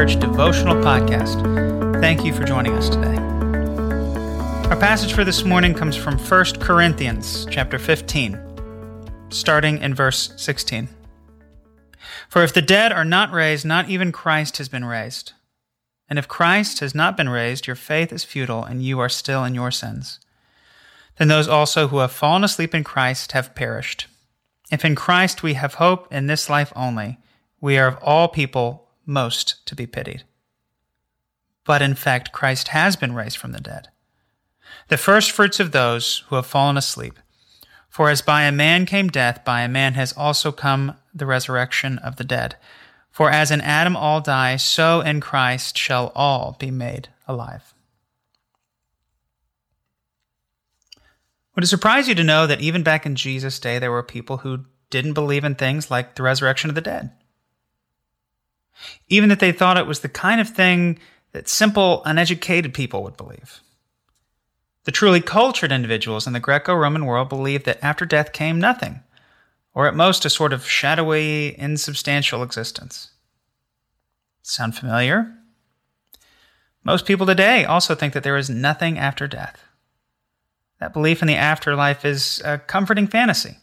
Church devotional podcast. Thank you for joining us today. Our passage for this morning comes from 1 Corinthians chapter 15, starting in verse 16. For if the dead are not raised, not even Christ has been raised. And if Christ has not been raised, your faith is futile, and you are still in your sins. Then those also who have fallen asleep in Christ have perished. If in Christ we have hope in this life only, we are of all people most to be pitied. But in fact, Christ has been raised from the dead, the first fruits of those who have fallen asleep. For as by a man came death, by a man has also come the resurrection of the dead. For as in Adam all die, so in Christ shall all be made alive. Would it surprise you to know that even back in Jesus' day, there were people who didn't believe in things like the resurrection of the dead? Even that they thought it was the kind of thing that simple, uneducated people would believe. The truly cultured individuals in the Greco Roman world believed that after death came nothing, or at most a sort of shadowy, insubstantial existence. Sound familiar? Most people today also think that there is nothing after death. That belief in the afterlife is a comforting fantasy.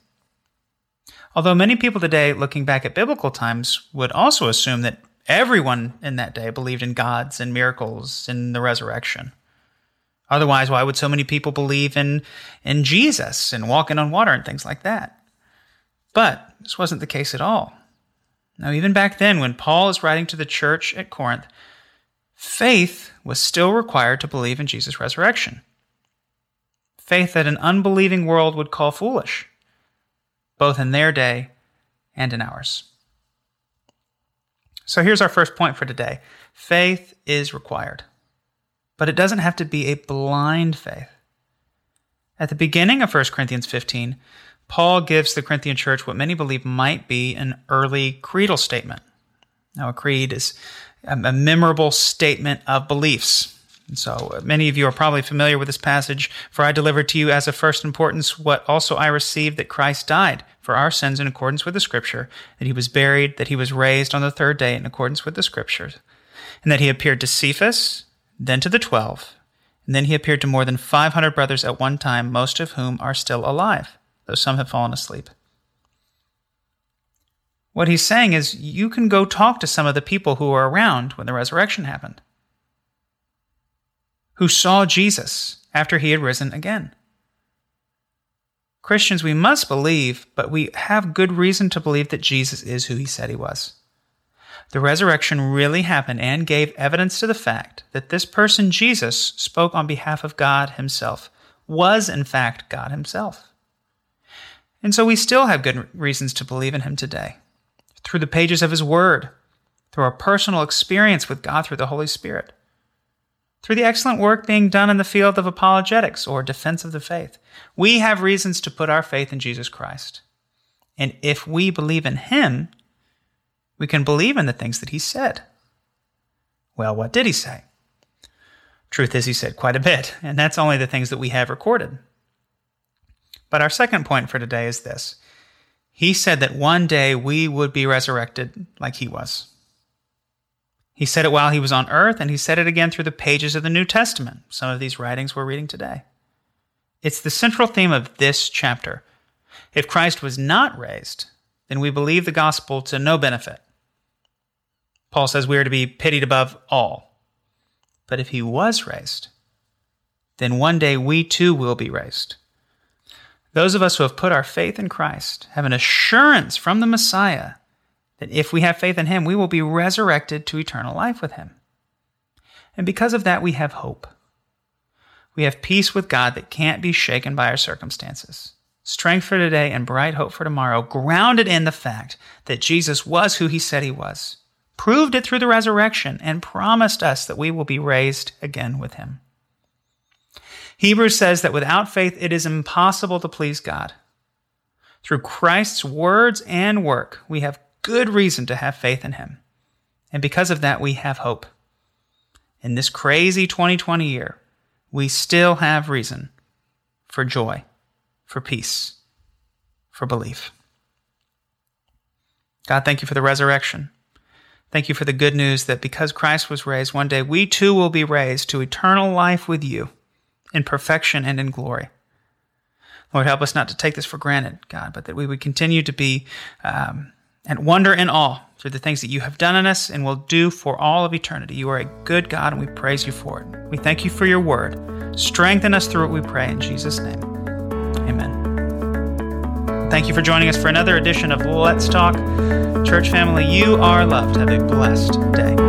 Although many people today, looking back at biblical times, would also assume that everyone in that day believed in gods and miracles and the resurrection. Otherwise, why would so many people believe in, in Jesus and walking on water and things like that? But this wasn't the case at all. Now, even back then, when Paul is writing to the church at Corinth, faith was still required to believe in Jesus' resurrection faith that an unbelieving world would call foolish, both in their day and in ours. So here's our first point for today faith is required, but it doesn't have to be a blind faith. At the beginning of 1 Corinthians 15, Paul gives the Corinthian church what many believe might be an early creedal statement. Now, a creed is a memorable statement of beliefs and so uh, many of you are probably familiar with this passage. For I delivered to you as of first importance what also I received that Christ died for our sins in accordance with the Scripture, that he was buried, that he was raised on the third day in accordance with the Scriptures, and that he appeared to Cephas, then to the twelve, and then he appeared to more than 500 brothers at one time, most of whom are still alive, though some have fallen asleep. What he's saying is, you can go talk to some of the people who were around when the resurrection happened who saw Jesus after he had risen again. Christians, we must believe, but we have good reason to believe that Jesus is who he said he was. The resurrection really happened and gave evidence to the fact that this person, Jesus, spoke on behalf of God himself, was in fact God himself. And so we still have good reasons to believe in him today. Through the pages of his word, through our personal experience with God through the Holy Spirit through the excellent work being done in the field of apologetics or defense of the faith. We have reasons to put our faith in Jesus Christ. And if we believe in him, we can believe in the things that he said. Well, what did he say? Truth is, he said quite a bit, and that's only the things that we have recorded. But our second point for today is this He said that one day we would be resurrected like he was. He said it while he was on earth, and he said it again through the pages of the New Testament, some of these writings we're reading today. It's the central theme of this chapter. If Christ was not raised, then we believe the gospel to no benefit. Paul says we are to be pitied above all. But if he was raised, then one day we too will be raised. Those of us who have put our faith in Christ have an assurance from the Messiah that if we have faith in him, we will be resurrected to eternal life with him. And because of that, we have hope. We have peace with God that can't be shaken by our circumstances. Strength for today and bright hope for tomorrow, grounded in the fact that Jesus was who he said he was, proved it through the resurrection, and promised us that we will be raised again with him. Hebrews says that without faith, it is impossible to please God. Through Christ's words and work, we have good reason to have faith in Him. And because of that, we have hope. In this crazy 2020 year, we still have reason for joy, for peace, for belief. God, thank you for the resurrection. Thank you for the good news that because Christ was raised, one day we too will be raised to eternal life with you in perfection and in glory. Lord, help us not to take this for granted, God, but that we would continue to be um, and wonder and awe through the things that you have done in us and will do for all of eternity. You are a good God, and we praise you for it. We thank you for your word. Strengthen us through it, we pray, in Jesus' name. Amen. Thank you for joining us for another edition of Let's Talk. Church family, you are loved. Have a blessed day.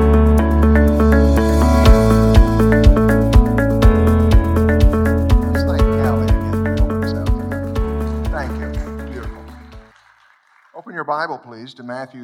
Bible, please, to Matthew